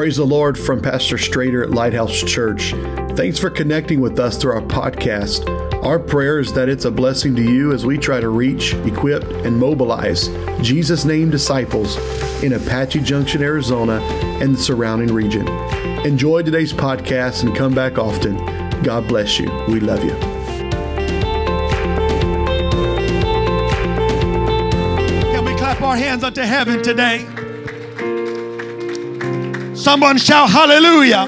Praise the Lord from Pastor Strader at Lighthouse Church. Thanks for connecting with us through our podcast. Our prayer is that it's a blessing to you as we try to reach, equip, and mobilize Jesus' name disciples in Apache Junction, Arizona, and the surrounding region. Enjoy today's podcast and come back often. God bless you. We love you. Can we clap our hands unto heaven today? Someone shout hallelujah.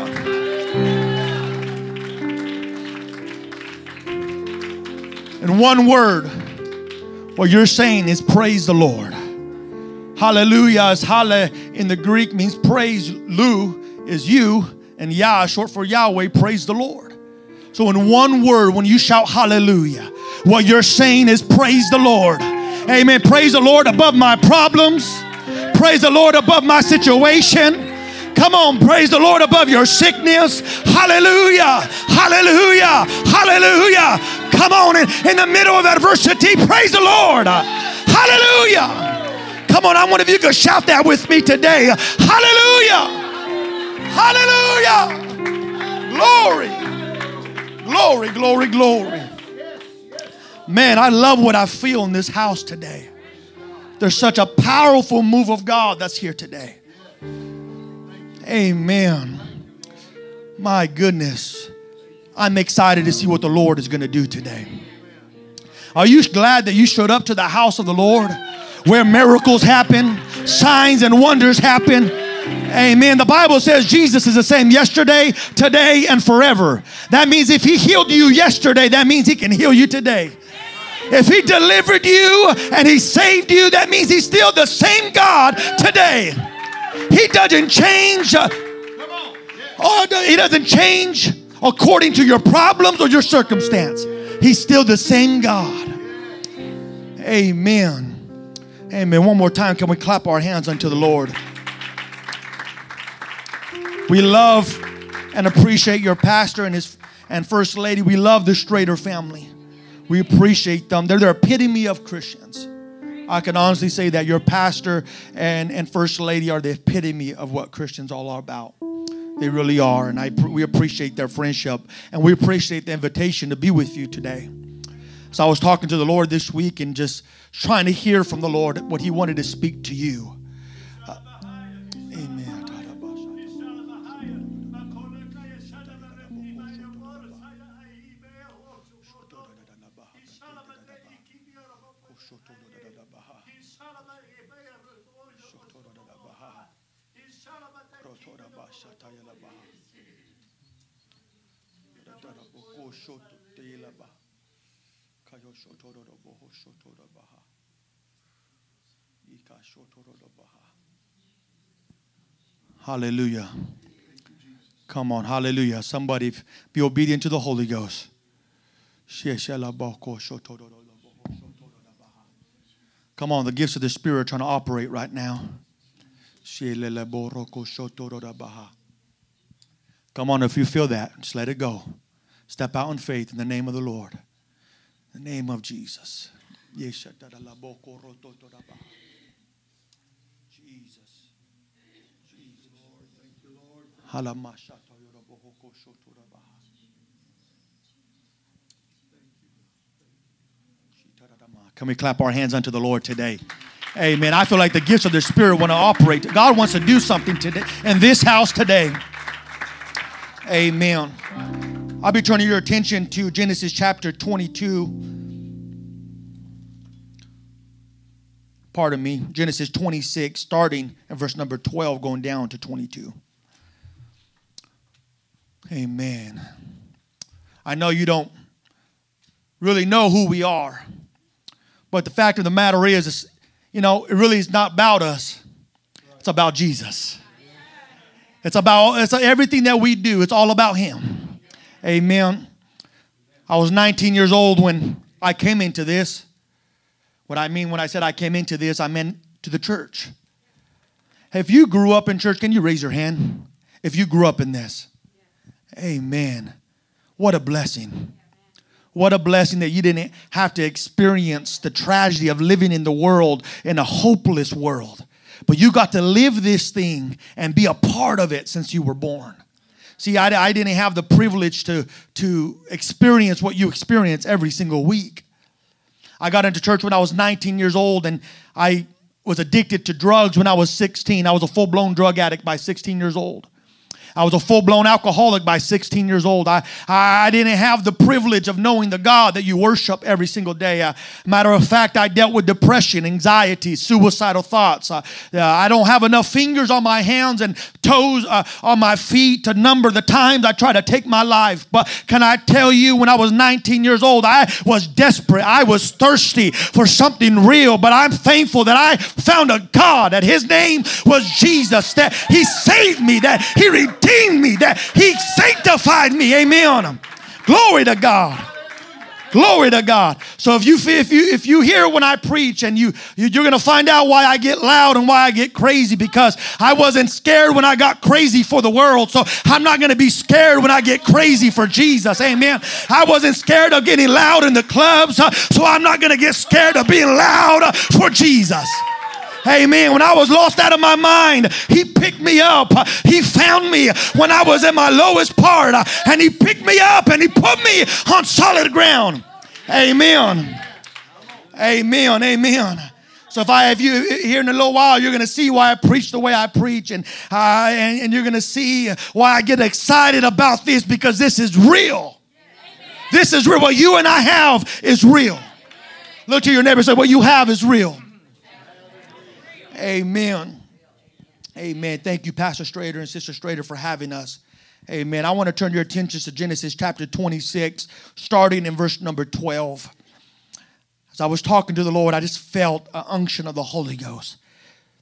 In one word, what you're saying is praise the Lord. Hallelujah is halle in the Greek means praise. Lu is you, and Yah, short for Yahweh, praise the Lord. So, in one word, when you shout hallelujah, what you're saying is praise the Lord. Amen. Praise the Lord above my problems. Praise the Lord above my situation. Come on, praise the Lord above your sickness. Hallelujah. Hallelujah. Hallelujah. Come on, in, in the middle of adversity, praise the Lord. Hallelujah. Come on, I wonder if you could shout that with me today. Hallelujah. Hallelujah. Glory. Glory, glory, glory. Man, I love what I feel in this house today. There's such a powerful move of God that's here today. Amen. My goodness. I'm excited to see what the Lord is going to do today. Are you glad that you showed up to the house of the Lord where miracles happen, signs and wonders happen? Amen. The Bible says Jesus is the same yesterday, today, and forever. That means if He healed you yesterday, that means He can heal you today. If He delivered you and He saved you, that means He's still the same God today. He doesn't change. Uh, oh, he doesn't change according to your problems or your circumstance. He's still the same God. Amen. Amen. One more time, can we clap our hands unto the Lord? We love and appreciate your pastor and his and first lady. We love the Strader family. We appreciate them. They're the epitome of Christians. I can honestly say that your pastor and, and first lady are the epitome of what Christians all are about. They really are, and I we appreciate their friendship, and we appreciate the invitation to be with you today. So I was talking to the Lord this week and just trying to hear from the Lord what He wanted to speak to you. Hallelujah. Come on, hallelujah. Somebody be obedient to the Holy Ghost. Come on, the gifts of the Spirit are trying to operate right now. Come on, if you feel that, just let it go. Step out in faith in the name of the Lord. In the name of Jesus. Jesus. Jesus. Can we clap our hands unto the Lord today? Amen. I feel like the gifts of the Spirit want to operate. God wants to do something today in this house today. Amen. I'll be turning your attention to Genesis chapter 22. Pardon me, Genesis 26, starting at verse number 12, going down to 22. Amen. I know you don't really know who we are, but the fact of the matter is, is you know, it really is not about us. It's about Jesus. It's about it's everything that we do. It's all about Him. Amen. I was 19 years old when I came into this. What I mean when I said I came into this, I meant to the church. If you grew up in church, can you raise your hand? If you grew up in this, Amen. What a blessing. What a blessing that you didn't have to experience the tragedy of living in the world, in a hopeless world. but you got to live this thing and be a part of it since you were born. See, I, I didn't have the privilege to, to experience what you experience every single week. I got into church when I was 19 years old and I was addicted to drugs when I was 16. I was a full blown drug addict by 16 years old. I was a full blown alcoholic by 16 years old. I, I didn't have the privilege of knowing the God that you worship every single day. Uh, matter of fact, I dealt with depression, anxiety, suicidal thoughts. Uh, uh, I don't have enough fingers on my hands and toes uh, on my feet to number the times I try to take my life. But can I tell you, when I was 19 years old, I was desperate. I was thirsty for something real. But I'm thankful that I found a God, that His name was Jesus, that He saved me, that He redeemed redeemed me, that He sanctified me. Amen. Glory to God. Glory to God. So if you if you if you hear when I preach and you you're going to find out why I get loud and why I get crazy because I wasn't scared when I got crazy for the world. So I'm not to be scared when I get crazy for Jesus. Amen. I wasn't scared of getting loud in the clubs, so I'm not to get scared of being loud for Jesus. Amen. When I was lost out of my mind, He picked me up. He found me when I was in my lowest part, and He picked me up and He put me on solid ground. Amen. Amen. Amen. So if I have you here in a little while, you're going to see why I preach the way I preach, and, uh, and, and you're going to see why I get excited about this because this is real. This is real. What you and I have is real. Look to your neighbor and say, What you have is real. Amen. Amen. Thank you, Pastor Strader and Sister Strader, for having us. Amen. I want to turn your attention to Genesis chapter 26, starting in verse number 12. As I was talking to the Lord, I just felt an unction of the Holy Ghost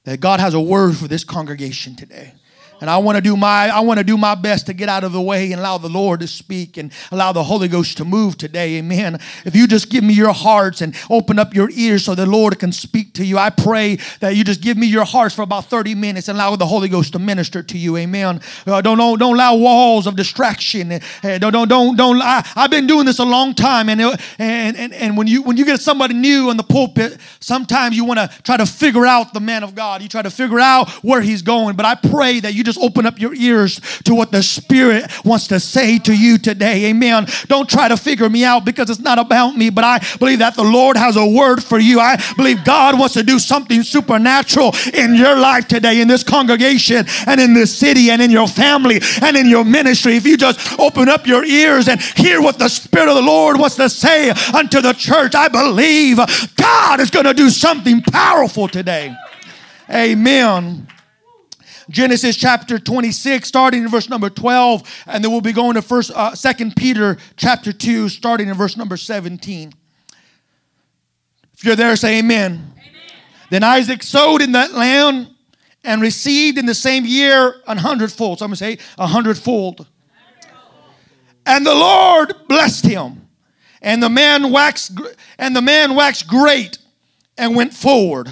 that God has a word for this congregation today. And I want to do my I want to do my best to get out of the way and allow the Lord to speak and allow the Holy Ghost to move today. Amen. If you just give me your hearts and open up your ears so the Lord can speak to you, I pray that you just give me your hearts for about 30 minutes and allow the Holy Ghost to minister to you. Amen. Uh, don't, don't don't allow walls of distraction. Uh, don't don't don't don't. I, have been doing this a long time, and, it, and and and when you when you get somebody new in the pulpit, sometimes you want to try to figure out the man of God. You try to figure out where he's going. But I pray that you just just open up your ears to what the Spirit wants to say to you today. Amen. Don't try to figure me out because it's not about me, but I believe that the Lord has a word for you. I believe God wants to do something supernatural in your life today, in this congregation, and in this city, and in your family, and in your ministry. If you just open up your ears and hear what the Spirit of the Lord wants to say unto the church, I believe God is going to do something powerful today. Amen. Genesis chapter 26, starting in verse number 12, and then we'll be going to first, uh, Second Peter chapter 2, starting in verse number 17. If you're there, say amen. amen. Then Isaac sowed in that land and received in the same year an hundredfold. So I'm going to say a hundredfold. And the Lord blessed him. And the man waxed and the man waxed great and went forward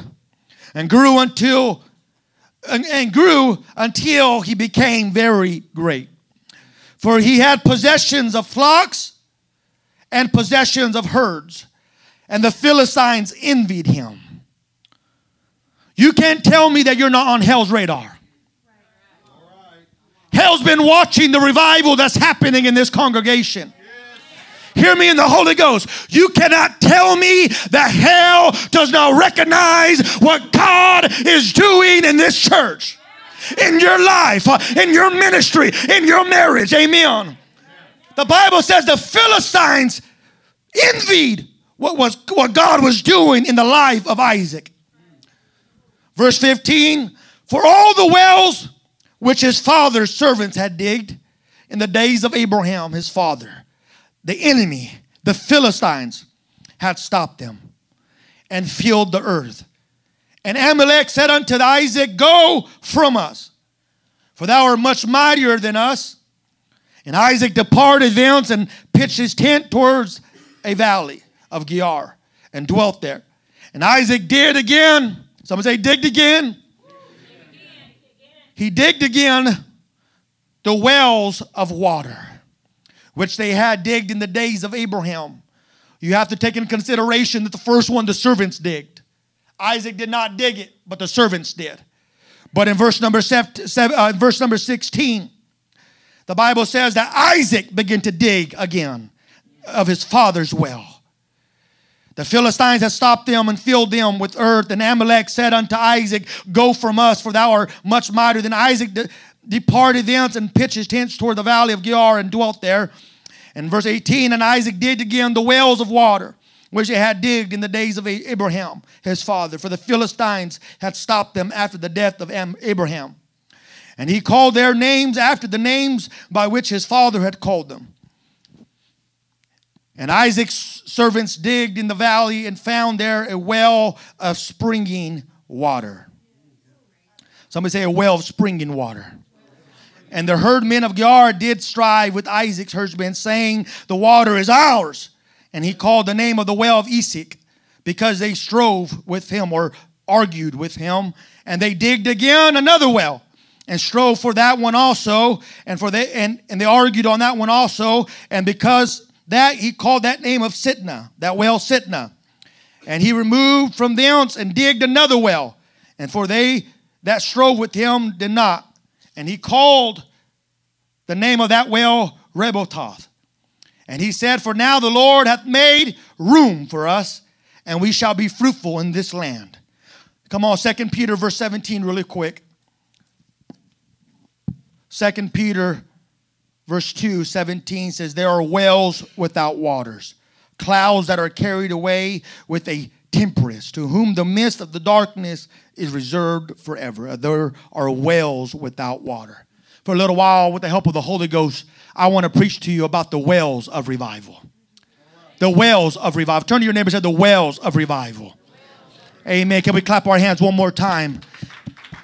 and grew until and, and grew until he became very great. For he had possessions of flocks and possessions of herds, and the Philistines envied him. You can't tell me that you're not on hell's radar. Hell's been watching the revival that's happening in this congregation. Hear me in the Holy Ghost. You cannot tell me that hell does not recognize what God is doing in this church, in your life, in your ministry, in your marriage. Amen. The Bible says the Philistines envied what was what God was doing in the life of Isaac. Verse 15, for all the wells which his father's servants had digged in the days of Abraham, his father, the enemy, the Philistines, had stopped them and filled the earth. And Amalek said unto Isaac, Go from us, for thou art much mightier than us. And Isaac departed thence and pitched his tent towards a valley of Gerar and dwelt there. And Isaac did again. Someone say, digged again. He digged again the wells of water which they had digged in the days of Abraham. You have to take in consideration that the first one the servants digged. Isaac did not dig it, but the servants did. But in verse number seven, uh, verse number 16, the Bible says that Isaac began to dig again of his father's well. The Philistines had stopped them and filled them with earth. And Amalek said unto Isaac, Go from us, for thou art much mightier than Isaac. De- departed thence and pitched his tents toward the valley of Gerar and dwelt there. And verse 18, and Isaac digged again the wells of water which he had digged in the days of Abraham, his father, for the Philistines had stopped them after the death of Abraham. And he called their names after the names by which his father had called them. And Isaac's servants digged in the valley and found there a well of springing water. Somebody say a well of springing water. And the herdmen of Gerar did strive with Isaac's herdsmen, saying, The water is ours. And he called the name of the well of Esek, because they strove with him or argued with him. And they digged again another well and strove for that one also, and for they and, and they argued on that one also, and because that he called that name of Sitnah, that well Sitnah. And he removed from thence and digged another well, and for they that strove with him did not. And he called the name of that well Rehoboth. And he said, For now the Lord hath made room for us, and we shall be fruitful in this land. Come on, Second Peter verse 17, really quick. Second Peter verse 2, 17 says, There are wells without waters, clouds that are carried away with a tempest, to whom the mist of the darkness is reserved forever. There are wells without water. For a little while, with the help of the Holy Ghost, I want to preach to you about the wells of revival. The wells of revival. Turn to your neighbor and say, The wells of revival. Amen. Can we clap our hands one more time?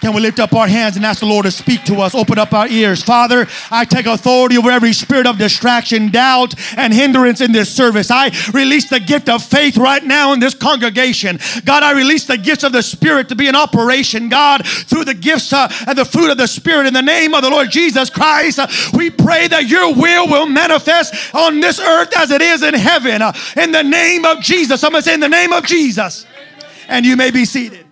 Can we lift up our hands and ask the Lord to speak to us? Open up our ears. Father, I take authority over every spirit of distraction, doubt, and hindrance in this service. I release the gift of faith right now in this congregation. God, I release the gifts of the Spirit to be in operation. God, through the gifts uh, and the fruit of the Spirit, in the name of the Lord Jesus Christ, uh, we pray that your will will manifest on this earth as it is in heaven. Uh, in the name of Jesus. Somebody say, in the name of Jesus. And you may be seated.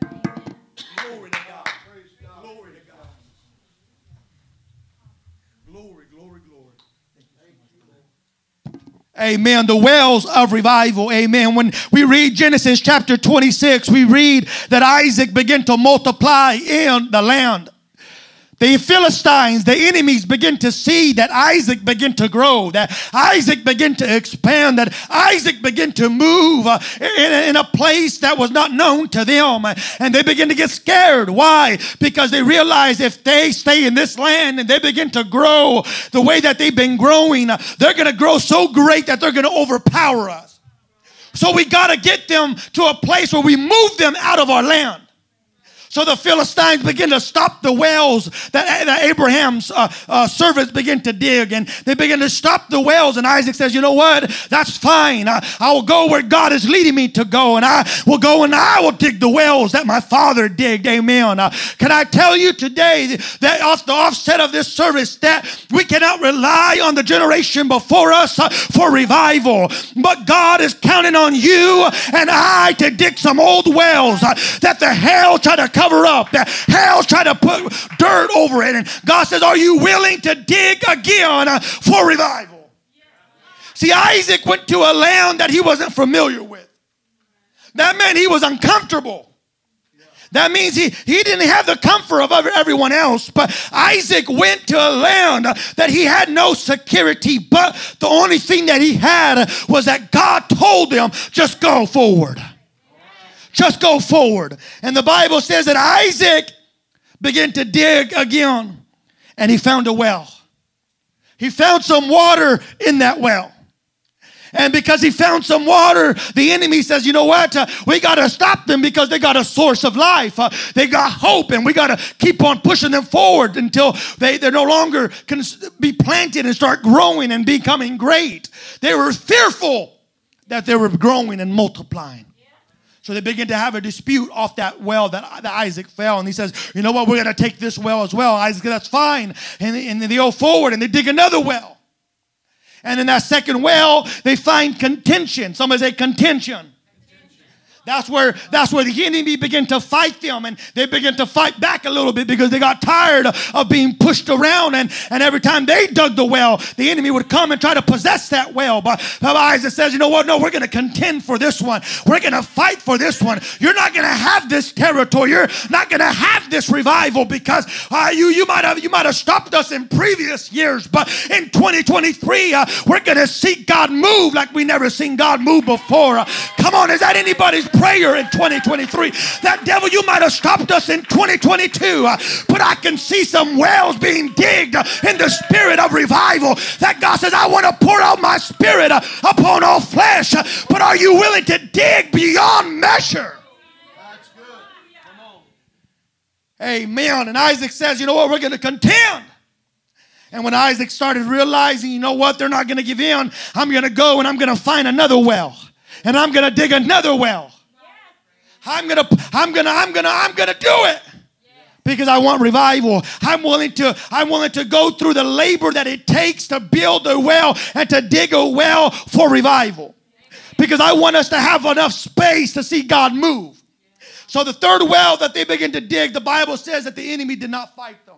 Amen. The wells of revival. Amen. When we read Genesis chapter 26, we read that Isaac began to multiply in the land the Philistines, the enemies begin to see that Isaac began to grow, that Isaac began to expand, that Isaac began to move uh, in, a place that was not known to them. And they begin to get scared. Why? Because they realize if they stay in this land and they begin to grow the way that they've been growing, they're going to grow so great that they're going to overpower us. So we got to get them to a place where we move them out of our land. So the Philistines begin to stop the wells that, that Abraham's uh, uh, servants begin to dig, and they begin to stop the wells. And Isaac says, "You know what? That's fine. I, I will go where God is leading me to go, and I will go and I will dig the wells that my father digged." Amen. Uh, can I tell you today that off the offset of this service that we cannot rely on the generation before us uh, for revival, but God is counting on you and I to dig some old wells uh, that the hell tried to come cover up. That hell's trying to put dirt over it. And God says, Are you willing to dig again for revival? See, Isaac went to a land that he wasn't familiar with. That meant he was uncomfortable. That means he, he didn't have the comfort of everyone else. But Isaac went to a land that he had no security. But the only thing that he had was that God told him, just go forward. Just go forward. And the Bible says that Isaac began to dig again and he found a well. He found some water in that well. And because he found some water, the enemy says, you know what? Uh, we got to stop them because they got a source of life. Uh, they got hope, and we got to keep on pushing them forward until they, they no longer can be planted and start growing and becoming great. They were fearful that they were growing and multiplying. So they begin to have a dispute off that well that, that Isaac fell. And he says, You know what? We're going to take this well as well. Isaac, that's fine. And, and they go forward and they dig another well. And in that second well, they find contention. Somebody say contention. That's where that's where the enemy began to fight them, and they began to fight back a little bit because they got tired of being pushed around. And, and every time they dug the well, the enemy would come and try to possess that well. But, but Isaac says, you know what? No, we're going to contend for this one. We're going to fight for this one. You're not going to have this territory. You're not going to have this revival because uh, you you might have you might have stopped us in previous years, but in 2023 uh, we're going to see God move like we never seen God move before. Uh, come on, is that anybody's prayer in 2023. That devil, you might have stopped us in 2022, uh, but I can see some wells being digged in the spirit of revival. That God says, I want to pour out my spirit uh, upon all flesh, uh, but are you willing to dig beyond measure? That's good. Come on. Amen. And Isaac says, You know what? We're going to contend. And when Isaac started realizing, you know what, they're not going to give in, I'm going to go and I'm going to find another well. And I'm going to dig another well. I'm gonna, I'm gonna, I'm gonna, I'm gonna do it because I want revival. I'm willing to, I'm willing to go through the labor that it takes to build a well and to dig a well for revival. Because I want us to have enough space to see God move. So the third well that they begin to dig, the Bible says that the enemy did not fight them.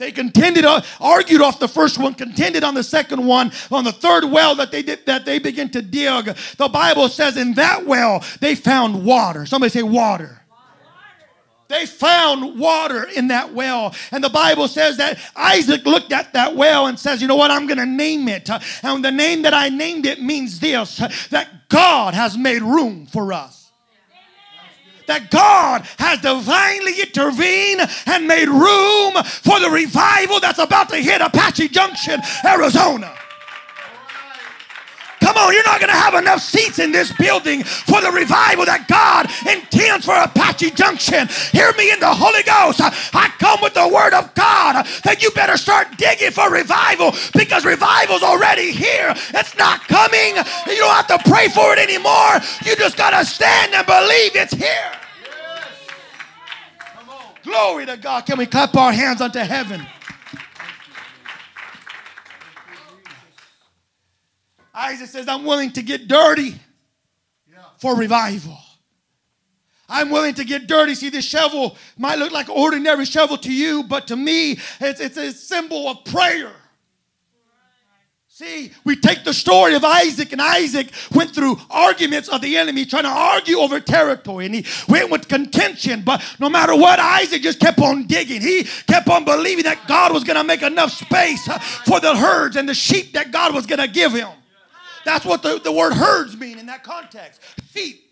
They contended, uh, argued off the first one, contended on the second one. On the third well that they did, that they began to dig, the Bible says in that well they found water. Somebody say water. They found water in that well. And the Bible says that Isaac looked at that well and says, You know what? I'm going to name it. And the name that I named it means this that God has made room for us that God has divinely intervened and made room for the revival that's about to hit Apache Junction, Arizona. On, you're not going to have enough seats in this building for the revival that God intends for Apache Junction. Hear me in the Holy Ghost. I come with the word of God that you better start digging for revival because revival's already here. It's not coming. You don't have to pray for it anymore. You just got to stand and believe it's here. Glory to God. Can we clap our hands unto heaven? Isaac says, I'm willing to get dirty for revival. I'm willing to get dirty. See, this shovel might look like an ordinary shovel to you, but to me, it's, it's a symbol of prayer. See, we take the story of Isaac, and Isaac went through arguments of the enemy, trying to argue over territory, and he went with contention. But no matter what, Isaac just kept on digging. He kept on believing that God was going to make enough space uh, for the herds and the sheep that God was going to give him. That's what the, the word herds mean in that context. Sheep.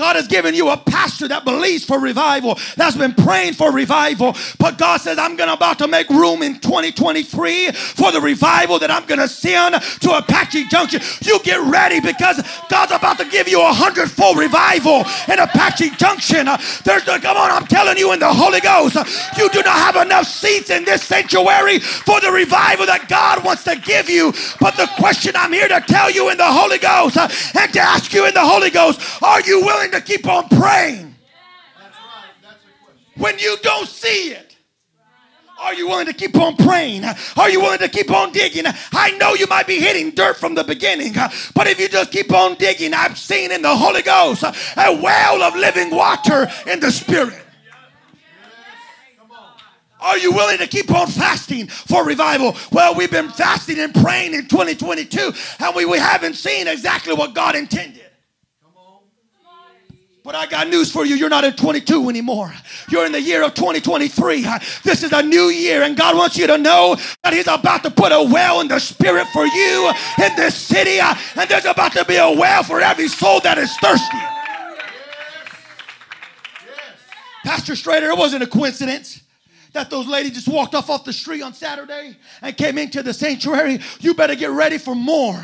God has given you a pastor that believes for revival, that's been praying for revival. But God says, I'm to about to make room in 2023 for the revival that I'm to send to Apache Junction. You get ready because God's about to give you a hundredfold revival in Apache Junction. There's the, come on, I'm telling you in the Holy Ghost, you do not have enough seats in this sanctuary for the revival that God wants to give you. But the question I'm here to tell you in the Holy Ghost and to ask you in the Holy Ghost, are you willing to keep on praying when you don't see it? Are you willing to keep on praying? Are you willing to keep on digging? I know you might be hitting dirt from the beginning, but if you just keep on digging, I've seen in the Holy Ghost a well of living water in the Spirit. Are you willing to keep on fasting for revival? Well, we've been fasting and praying in 2022, and we, we haven't seen exactly what God intended. But I got news for you. You're not in 22 anymore. You're in the year of 2023. This is a new year, and God wants you to know that He's about to put a well in the spirit for you in this city, and there's about to be a well for every soul that is thirsty. Pastor Strader, it wasn't a coincidence that those ladies just walked off off the street on Saturday and came into the sanctuary. You better get ready for more.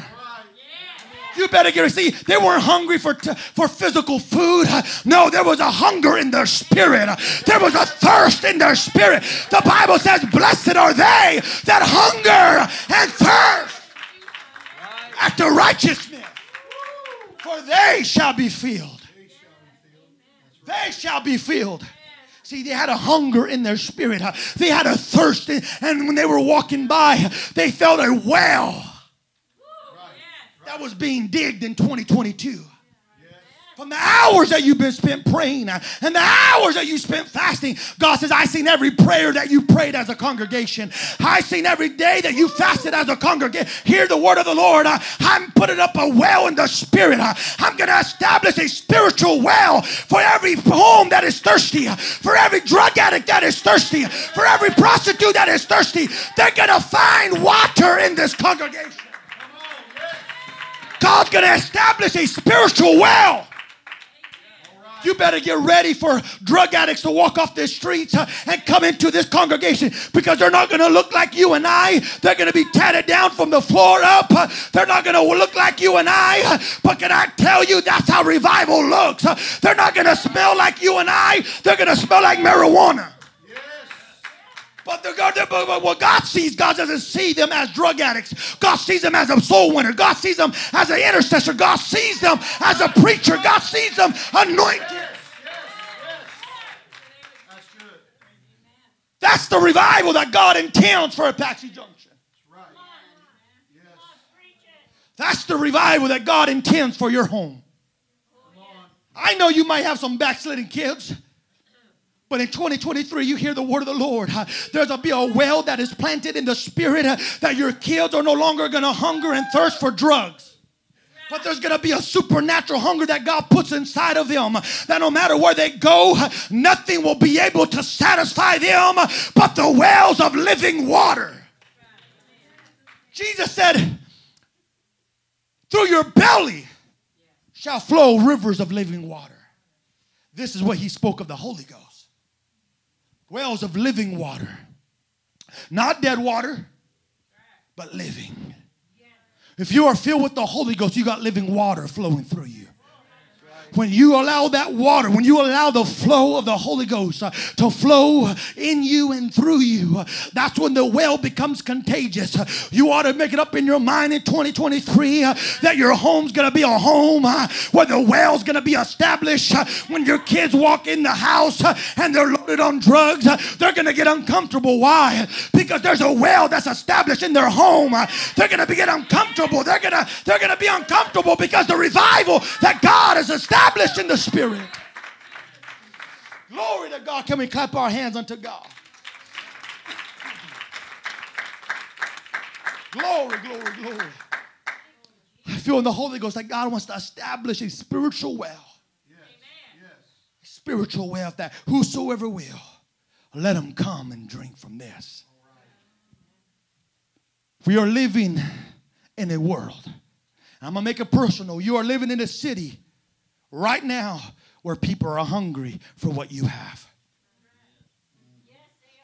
You better get it. see. They weren't hungry for for physical food. No, there was a hunger in their spirit. There was a thirst in their spirit. The Bible says, "Blessed are they that hunger and thirst after righteousness, for they shall be filled." They shall be filled. See, they had a hunger in their spirit. They had a thirst. And when they were walking by, they felt a well that was being digged in 2022. From the hours that you've been spent praying and the hours that you spent fasting, God says, I seen every prayer that you prayed as a congregation. I seen every day that you fasted as a congregation. Hear the word of the Lord. I'm putting up a well in the spirit. I'm going to establish a spiritual well for every home that is thirsty, for every drug addict that is thirsty, for every prostitute that is thirsty. They're going to find water in this congregation. God's going to establish a spiritual well. You better get ready for drug addicts to walk off the streets uh, and come into this congregation because they're not going to look like you and I. They're going to be tatted down from the floor up. Uh, they're not going to look like you and I. Uh, but can I tell you, that's how revival looks. They're not going to smell like you and I. They're going to smell like marijuana. But, the, but what God sees, God doesn't see them as drug addicts. God sees them as a soul winner. God sees them as an intercessor. God sees them as a preacher. God sees them anointed. That's good. That's the revival that God intends for Apache Junction. That's the revival that God intends for your home. I know you might have some backsliding kids. But in 2023, you hear the word of the Lord. Uh, there's a be a well that is planted in the spirit uh, that your kids are no longer to hunger and thirst for drugs. But there's going to be a supernatural hunger that God puts inside of them. That no matter where they go, uh, nothing will be able to satisfy them but the wells of living water. Jesus said, Through your belly shall flow rivers of living water. This is what he spoke of the Holy Ghost wells of living water. Not dead water, but living. If you are filled with the Holy Ghost, you got living water flowing through you when you allow that water, when you allow the flow of the Holy Ghost uh, to flow in you and through you, uh, that's when the well becomes contagious. Uh, you ought to make it up in your mind in 2023 uh, that your home's going to be a home uh, where the well's going to be established. Uh, when your kids walk in the house and they're loaded on drugs, they're going to get uncomfortable. Why? Because there's a well that's established in their home. they're going to get uncomfortable. They're going to they're going to be uncomfortable because the revival that God has established established in the spirit. Glory to God. Can we clap our hands unto God? Glory, glory, glory. I feel in the Holy Ghost that God wants to establish a spiritual well. Yes. A spiritual well that whosoever will, let him come and drink from this. We are living in a world. I'm going to make it personal. You are living in a city right now where people are hungry for what you have.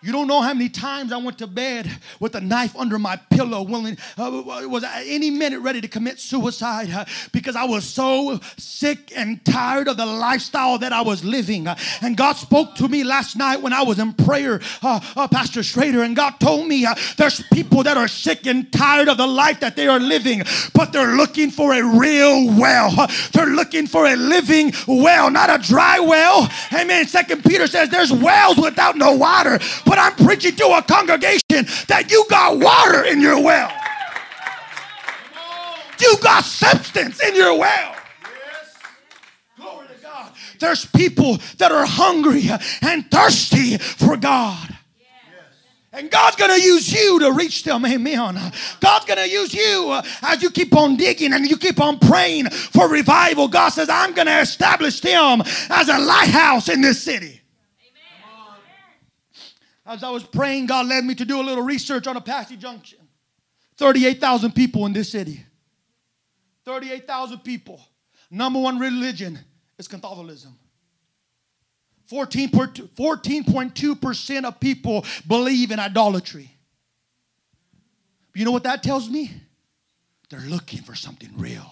You don't know how many times I went to bed with a knife under my pillow, willing, uh, was any minute ready to commit suicide uh, because I was so sick and tired of the lifestyle that I was living. Uh, and God spoke to me last night when I was in prayer, uh, uh, Pastor Strader, and God told me uh, there's people that are sick and tired of the life that they are living, but they're looking for a real well. They're looking for a living well, not a dry well. Amen. Second Peter says there's wells without no water but I'm preaching to a congregation that you got water in your well. You got substance in your well. Glory to God. There's people that are hungry and thirsty for God. And God's going to use you to reach them. Amen. God's going to use you uh, as you keep on digging and you keep on praying for revival. God says, I'm going to establish them as a lighthouse in this city. As I was praying, God led me to do a little research on Apache Junction. 38,000 people in this city. 38,000 people. Number one religion is Catholicism. 14.2% of people believe in idolatry. You know what that tells me? They're looking for something real.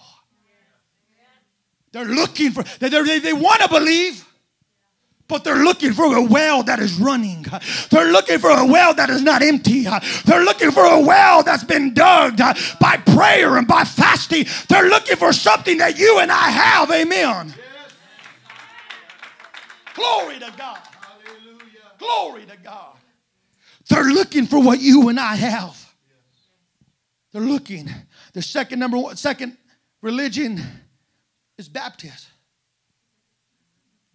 They're looking for, they, they, they want to believe, but they're looking for a well that is running. They're looking for a well that is not empty. They're looking for a well that's been dug by prayer and by fasting. They're looking for something that you and I have. Amen. Glory to God. Hallelujah. Glory to God. They're looking for what you and I have. They're looking. The second number one, second religion is baptism.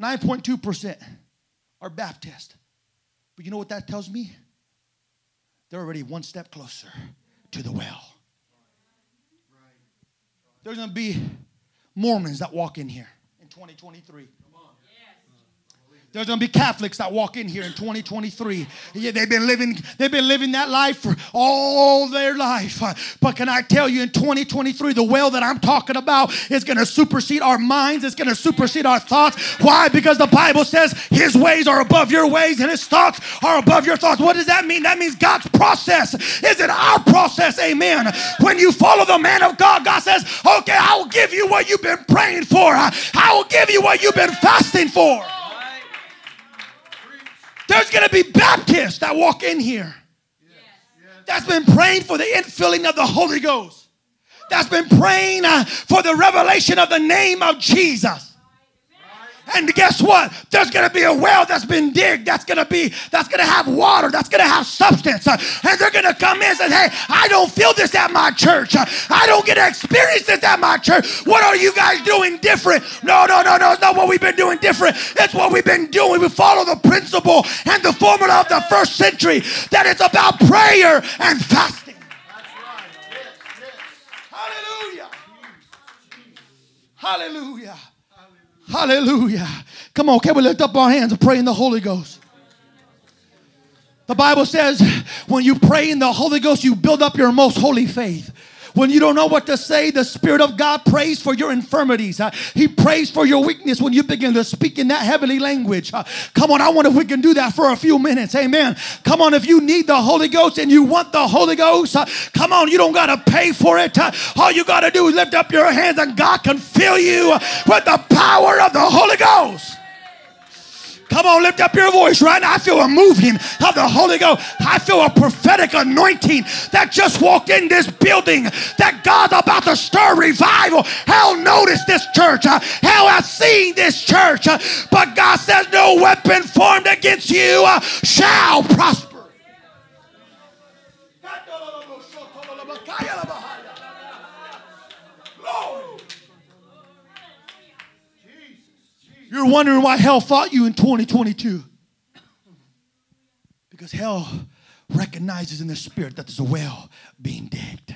9.2% are Baptist. But you know what that tells me? They're already one step closer to the well. There's going to be Mormons that walk in here in 2023. There's gonna be Catholics that walk in here in 2023. Yeah, they've been living, they've been living that life for all their life. But can I tell you in 2023, the well that I'm talking about is gonna supersede our minds, it's gonna supersede our thoughts. Why? Because the Bible says his ways are above your ways and his thoughts are above your thoughts. What does that mean? That means God's process isn't our process, amen. When you follow the man of God, God says, Okay, I will give you what you've been praying for, I will give you what you've been fasting for. There's going to be Baptists that walk in here that's been praying for the infilling of the Holy Ghost, that's been praying uh, for the revelation of the name of Jesus. And guess what? There's going to be a well that's been digged. That's going to be that's going to have water. That's going to have substance. And they're going to come in and say, "Hey, I don't feel this at my church. I don't get to experience this at my church. What are you guys doing different?" No, no, no, no. It's not what we've been doing different. It's what we've been doing. We follow the principle and the formula of the first century that it's about prayer and fasting. Hallelujah. Hallelujah. Hallelujah. Come on, can we lift up our hands and pray in the Holy Ghost? The Bible says when you pray in the Holy Ghost, you build up your most holy faith. When you don't know what to say, the Spirit of God prays for your infirmities. Uh, he prays for your weakness when you begin to speak in that heavenly language. Uh, come on, I wonder if we can do that for a few minutes. Amen. Come on, if you need the Holy Ghost and you want the Holy Ghost, uh, come on, you don't got to pay for it. All you got to do is lift up your hands and God can fill you with the power of the Holy Ghost. Come on, lift up your voice right now. I feel a moving of the Holy Ghost. I feel a prophetic anointing that just walked in this building. That God's about to stir revival. Hell noticed this church. Hell has seen this church. But God says, No weapon formed against you uh, shall prosper. You're wondering why hell fought you in 2022. Because hell recognizes in the spirit that there's a well being digged.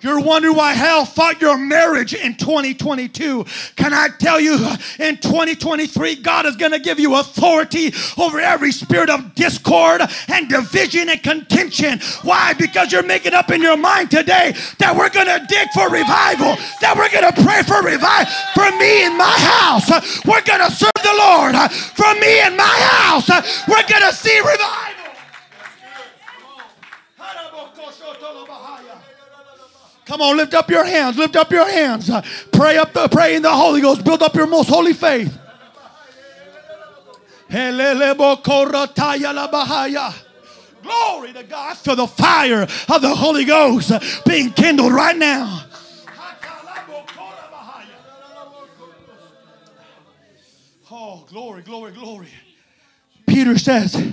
You're wondering why hell fought your marriage in 2022. Can I tell you, in 2023, God is going to give you authority over every spirit of discord and division and contention. Why? Because you're making up in your mind today that we're going to dig for revival, that we're going to pray for revival. For me in my house, we're going to serve the Lord. For me in my house, we're going to see revival. Come on, lift up your hands. Lift up your hands. Pray up the pray in the Holy Ghost. Build up your most holy faith. Glory to God. Feel the fire of the Holy Ghost being kindled right now. Oh, glory, glory, glory. Peter says,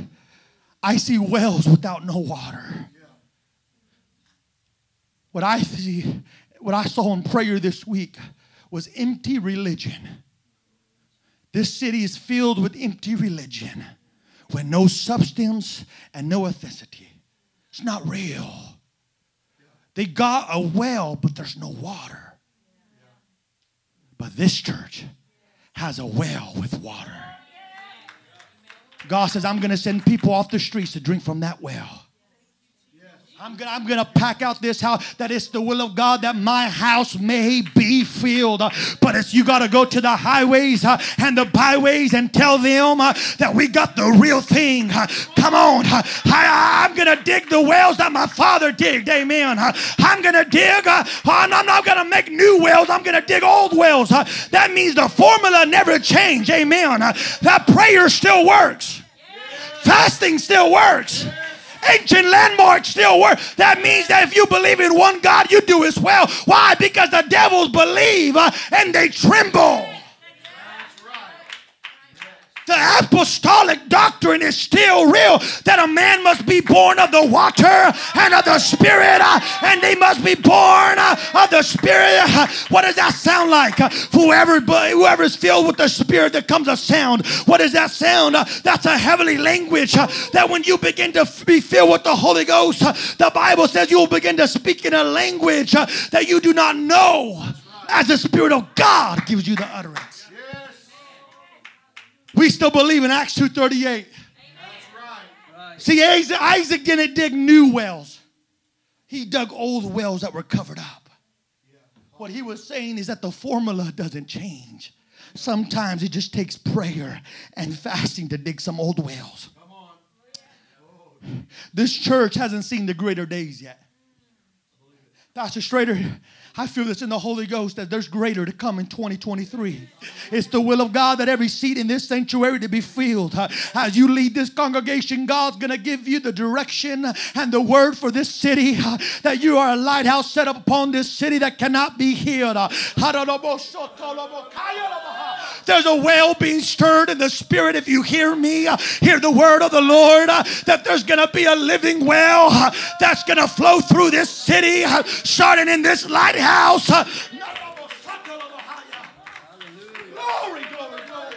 I see wells without no water. What I see, what I saw in prayer this week was empty religion. This city is filled with empty religion with no substance and no authenticity. It's not real. They got a well, but there's no water. But this church has a well with water. God says, I'm going to send people off the streets to drink from that well. I'm gonna, I'm gonna pack out this house that it's the will of God that my house may be filled. But it's you gotta go to the highways uh, and the byways and tell them uh, that we got the real thing. Uh, come on. Uh, I, am gonna dig the wells that my father digged. Amen. Uh, I'm gonna dig, I'm not gonna make new wells, I'm gonna dig old wells. that means the formula never changed. Amen. that prayer still works. Fasting still works ancient landmarks still work. That means that if you believe in one God, you do as well. Why? Because the devils believe uh, and they tremble. The apostolic doctrine is still real that a man must be born of the water and of the spirit, uh, and they must be born uh, of the spirit. What does that sound like? Whoever, whoever is filled with the spirit, there comes a sound. What is that sound? That's a heavenly language that when you begin to be filled with the Holy Ghost, the Bible says you will begin to speak in a language that you do not know as the Spirit of God gives you the utterance. We still believe in Acts 2.38. See, Isaac, Isaac didn't dig new wells. He dug old wells that were covered up. What he was saying is that the formula doesn't change. Sometimes it just takes prayer and fasting to dig some old wells. This church hasn't seen the greater days yet. Pastor Strader, I feel this in the Holy Ghost that there's greater to come in 2023. It's the will of God that every seat in this sanctuary to be filled. As you lead this congregation, God's going to give you the direction and the word for this city that you are a lighthouse set up upon this city that cannot be healed. There's a well being stirred in the spirit. If you hear me, hear the word of the Lord, that there's going to be a living well that's going to flow through this city, starting in this lighthouse house. Uh, glory, glory, glory.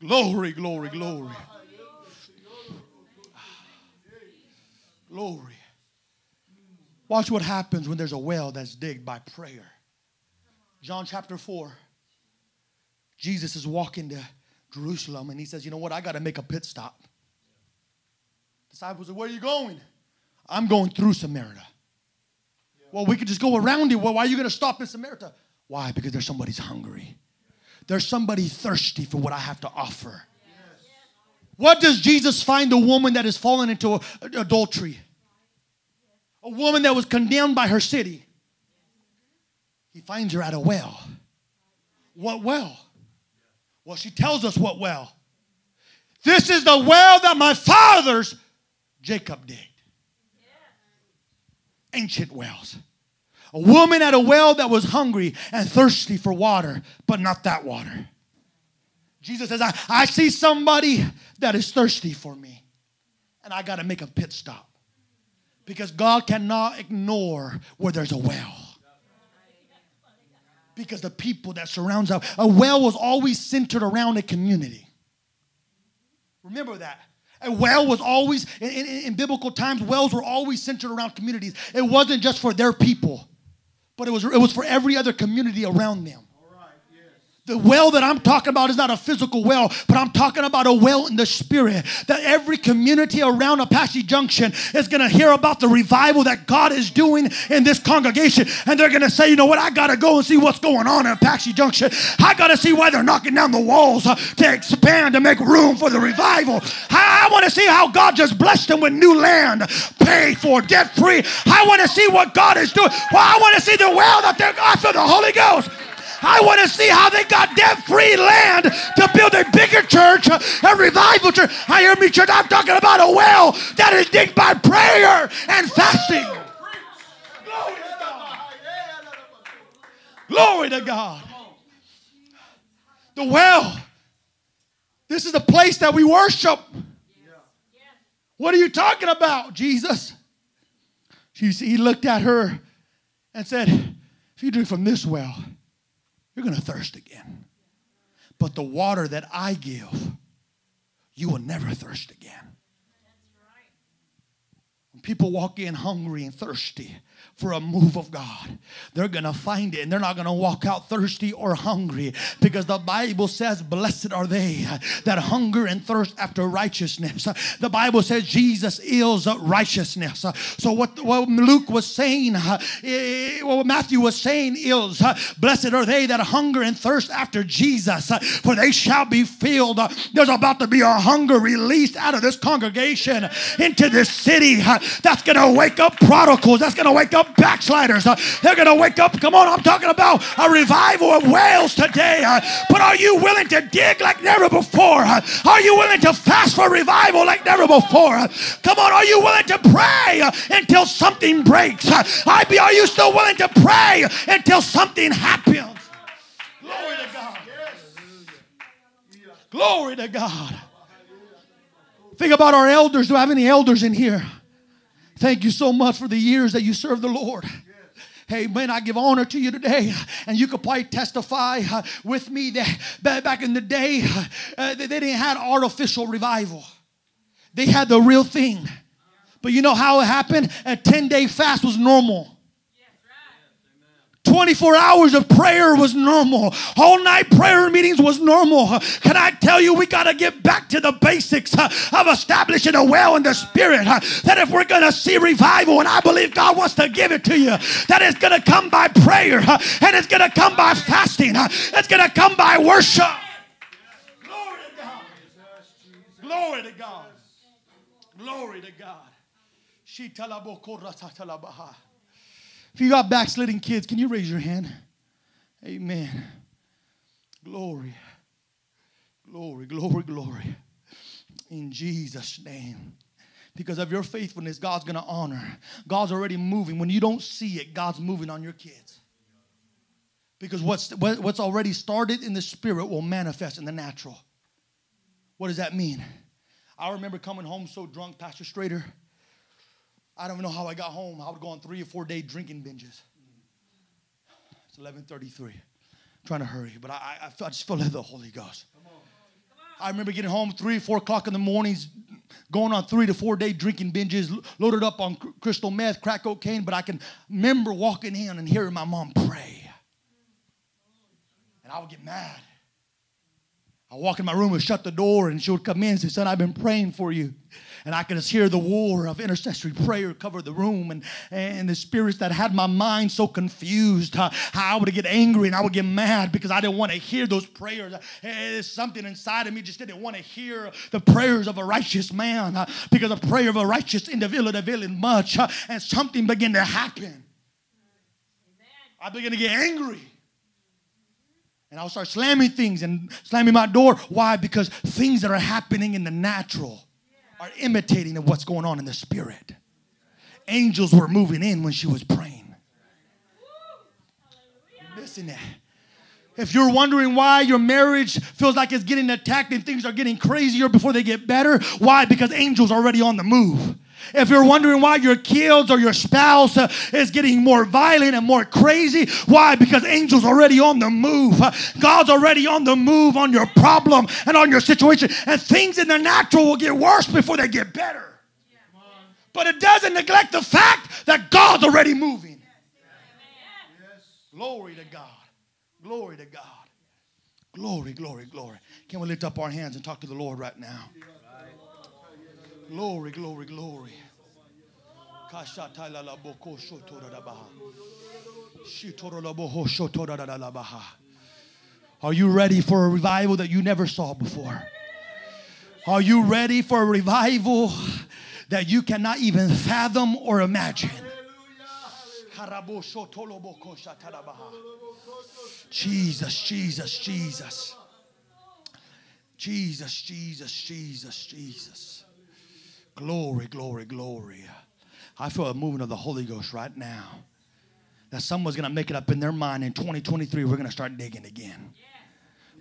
Glory, glory, glory. Glory. Watch what happens when there's a well that's digged by prayer. John chapter 4. Jesus is walking to Jerusalem and he says, You know what? I got to make a pit stop. Disciples said, Where are you going? I'm going through Samaria. Well, we could just go around it. Well, why are you going to stop in Samaria? Why? Because there's somebody's hungry. There's somebody thirsty for what I have to offer. What does Jesus find the woman that has fallen into adultery? A woman that was condemned by her city. He finds her at a well. What well? Well, she tells us what well. This is the well that my fathers, Jacob, digged. Ancient wells. A woman at a well that was hungry and thirsty for water, but not that water. Jesus says, I, I see somebody that is thirsty for me, and I got to make a pit stop. Because God cannot ignore where there's a well because the people that surrounds us. A well was always centered around a community. Remember that. A well was always, in, in, in, biblical times, wells were always centered around communities. It wasn't just for their people, but it was, it was for every other community around them. The well that I'm talking about is not a physical well, but I'm talking about a well in the spirit. That every community around Apache Junction is going to hear about the revival that God is doing in this congregation. And they're going to say, you know what, I got to go and see what's going on in Apache Junction. I got to see why they're knocking down the walls uh, to expand, to make room for the revival. I, I want to see how God just blessed them with new land, paid for, debt free. I want to see what God is doing. Well, I want to see the well that they're after the Holy Ghost. I want to see how they got debt free land to build a bigger church, a revival church. I hear me, church. I'm talking about a well that is digged by prayer and fasting. Glory to God. Glory to God. The well. This is the place that we worship. What are you talking about, Jesus? he looked at her and said, If you drink from this well, you're going to thirst again. But the water that I give, you will never thirst again. When people walk in hungry and thirsty, for a move of God. They're going to find it and they're not going to walk out thirsty or hungry because the Bible says, Blessed are they that hunger and thirst after righteousness. The Bible says Jesus is righteousness. So, what, what Luke was saying, eh, what Matthew was saying is, Blessed are they that hunger and thirst after Jesus, for they shall be filled. There's about to be a hunger released out of this congregation into this city that's going to wake up prodigals, that's going to wake up backsliders. Uh, they're going to wake up. Come on, I'm talking about a revival of Wales today. Uh, but are you willing to dig like never before? Uh, are you willing to fast for revival like never before? Come on, are you willing to pray until something breaks? Are you still willing to pray until something happens? Glory to God. Glory to God. Think about our elders. Do I have any elders in here? Thank you so much for the years that you served the Lord. Hey, man, I give honor to you today. And you could probably testify uh, with me that back in the day, uh, they didn't have artificial revival, they had the real thing. But you know how it happened? A 10 day fast was normal. 24 hours of prayer was normal. All night prayer meetings was normal. Can I tell you, we got to get back to the basics uh, of establishing a well in the spirit. Uh, that if we're going to see revival, and I believe God wants to give it to you, that it's going to come by prayer uh, and it's going to come by fasting. It's going to come by worship. Glory to God. Glory to God. Glory to God. If you got backsliding kids, can you raise your hand? Amen. Glory. Glory, glory, glory. In Jesus' name. Because of your faithfulness, God's going to honor. God's already moving. When you don't see it, God's moving on your kids. Because what's, what's already started in the spirit will manifest in the natural. What does that mean? I remember coming home so drunk, Pastor Strader. I don't know how I got home. I would go on three or four day drinking binges. It's 11:33. trying to hurry, but I, I, I just feel like the Holy Ghost. I remember getting home three, four o'clock in the mornings, going on three to four day drinking binges, loaded up on crystal meth, crack cocaine. But I can remember walking in and hearing my mom pray, and I would get mad. I walk in my room and shut the door, and she would come in and say, Son, I've been praying for you. And I could just hear the war of intercessory prayer cover the room, and, and the spirits that had my mind so confused. how I would get angry and I would get mad because I didn't want to hear those prayers. There's something inside of me just didn't want to hear the prayers of a righteous man uh, because the prayer of a righteous individual availed much, uh, and something began to happen. I began to get angry. And I'll start slamming things and slamming my door. Why? Because things that are happening in the natural are imitating of what's going on in the spirit. Angels were moving in when she was praying. Missing that. If you're wondering why your marriage feels like it's getting attacked and things are getting crazier before they get better, why? Because angels are already on the move. If you're wondering why your kids or your spouse uh, is getting more violent and more crazy, why? Because angels already on the move. God's already on the move on your problem and on your situation. And things in the natural will get worse before they get better. But it doesn't neglect the fact that God's already moving. Glory to God. Glory to God. Glory, glory, glory. Can we lift up our hands and talk to the Lord right now? Glory, glory, glory. Are you ready for a revival that you never saw before? Are you ready for a revival that you cannot even fathom or imagine? Jesus, Jesus, Jesus. Jesus, Jesus, Jesus, Jesus. Glory, glory, glory. I feel a movement of the Holy Ghost right now. That someone's going to make it up in their mind in 2023, we're going to start digging again.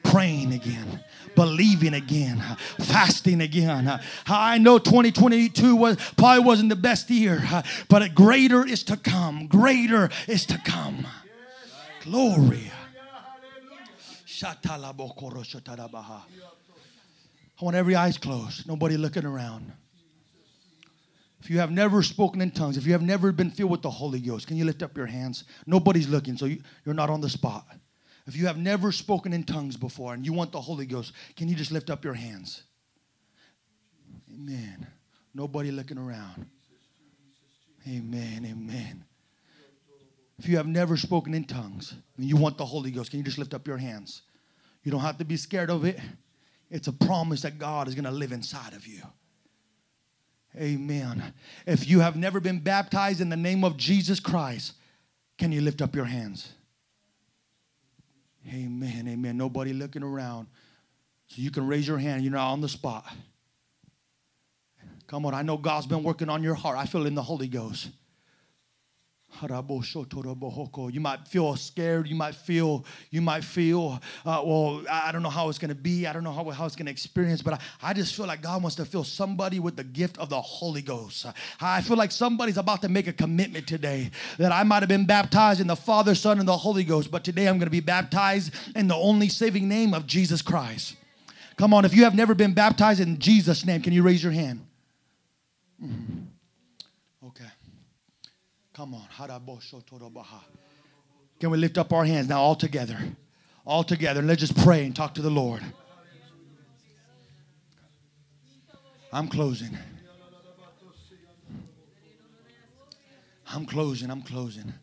Praying again, believing again, fasting again. I know 2022 was probably wasn't the best year, but greater is to come. Greater is to come. Glory. I want every eyes closed, nobody looking around. If you have never spoken in tongues, if you have never been filled with the Holy Ghost, can you lift up your hands? Nobody's looking, so you, you're not on the spot. If you have never spoken in tongues before and you want the Holy Ghost, can you just lift up your hands? Amen. Nobody looking around. Amen. Amen. If you have never spoken in tongues and you want the Holy Ghost, can you just lift up your hands? You don't have to be scared of it. It's a promise that God is going to live inside of you. Amen. If you have never been baptized in the name of Jesus Christ, can you lift up your hands? Amen. Amen. Nobody looking around. So you can raise your hand. You're not on the spot. Come on. I know God's been working on your heart. I feel in the Holy Ghost. You might feel scared. You might feel, you might feel, uh, well, I don't know how it's going to be. I don't know how, how it's going to experience, but I, I just feel like God wants to fill somebody with the gift of the Holy Ghost. I feel like somebody's about to make a commitment today that I might have been baptized in the Father, Son, and the Holy Ghost, but today I'm going to be baptized in the only saving name of Jesus Christ. Come on, if you have never been baptized in Jesus' name, can you raise your hand? Mm-hmm. Come on. Can we lift up our hands now all together? All together. Let's just pray and talk to the Lord. I'm closing. I'm closing. I'm closing.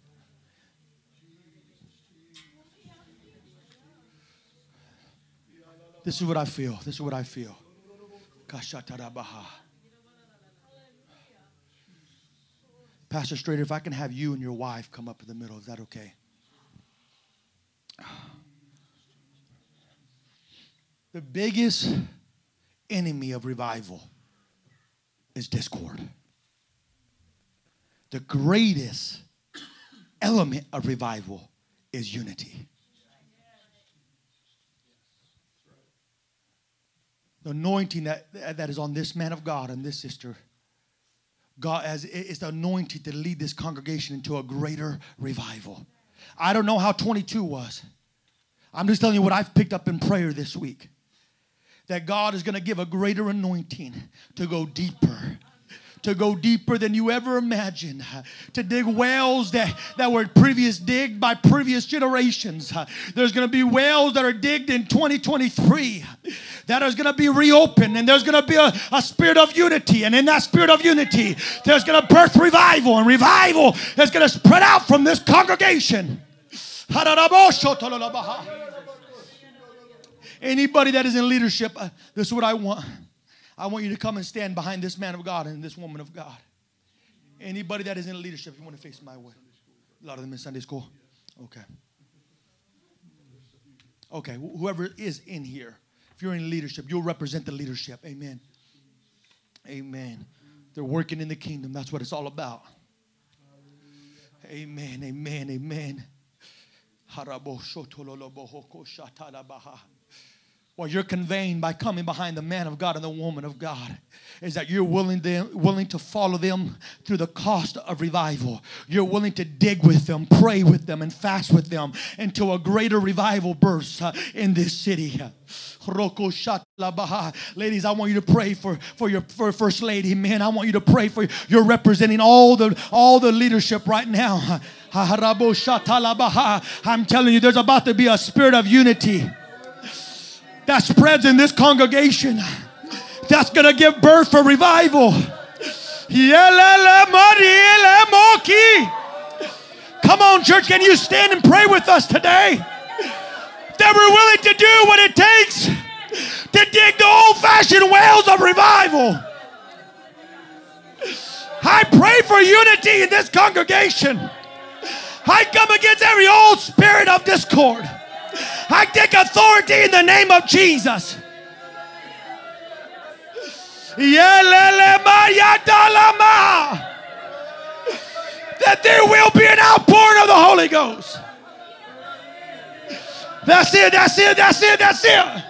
This is what I feel. This is what I feel. Pastor Strader, if I can have you and your wife come up in the middle, is that okay? The biggest enemy of revival is discord. The greatest element of revival is unity. The anointing that, that is on this man of God and this sister God as it's the anointing to lead this congregation into a greater revival. I don't know how 22 was. I'm just telling you what I've picked up in prayer this week. That God is going to give a greater anointing to go deeper to go deeper than you ever imagined, to dig wells that, that were previous digged by previous generations. There's going to be wells that are digged in 2023 that is going to be reopened, and there's going to be a, a spirit of unity. And in that spirit of unity, there's going to birth revival, and revival is going to spread out from this congregation. Anybody that is in leadership, uh, this is what I want. I want you to come and stand behind this man of God and this woman of God. Anybody that is in leadership, you want to face my way. A lot of them in Sunday school. Okay. Okay, whoever is in here, if you're in leadership, you'll represent the leadership. Amen. Amen. They're working in the kingdom. That's what it's all about. Amen. Amen. Amen what you're conveying by coming behind the man of God and the woman of God is that you're willing to, willing to follow them through the cost of revival. You're willing to dig with them, pray with them, and fast with them until a greater revival bursts uh, in this city. Ladies, I want you to pray for, for your for first lady. Man, I want you to pray for you're representing all the all the leadership right now. I'm telling you, there's about to be a spirit of unity that spreads in this congregation that's going to give birth for revival. Come on, church, can you stand and pray with us today? That we're willing to do what it takes to dig the old fashioned wells of revival. I pray for unity in this congregation. I come against every old spirit of discord. I take authority in the name of Jesus. That there will be an outpouring of the Holy Ghost. That's it, that's it, that's it, that's it.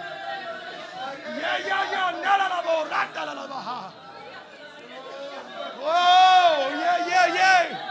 Oh, yeah, yeah, yeah.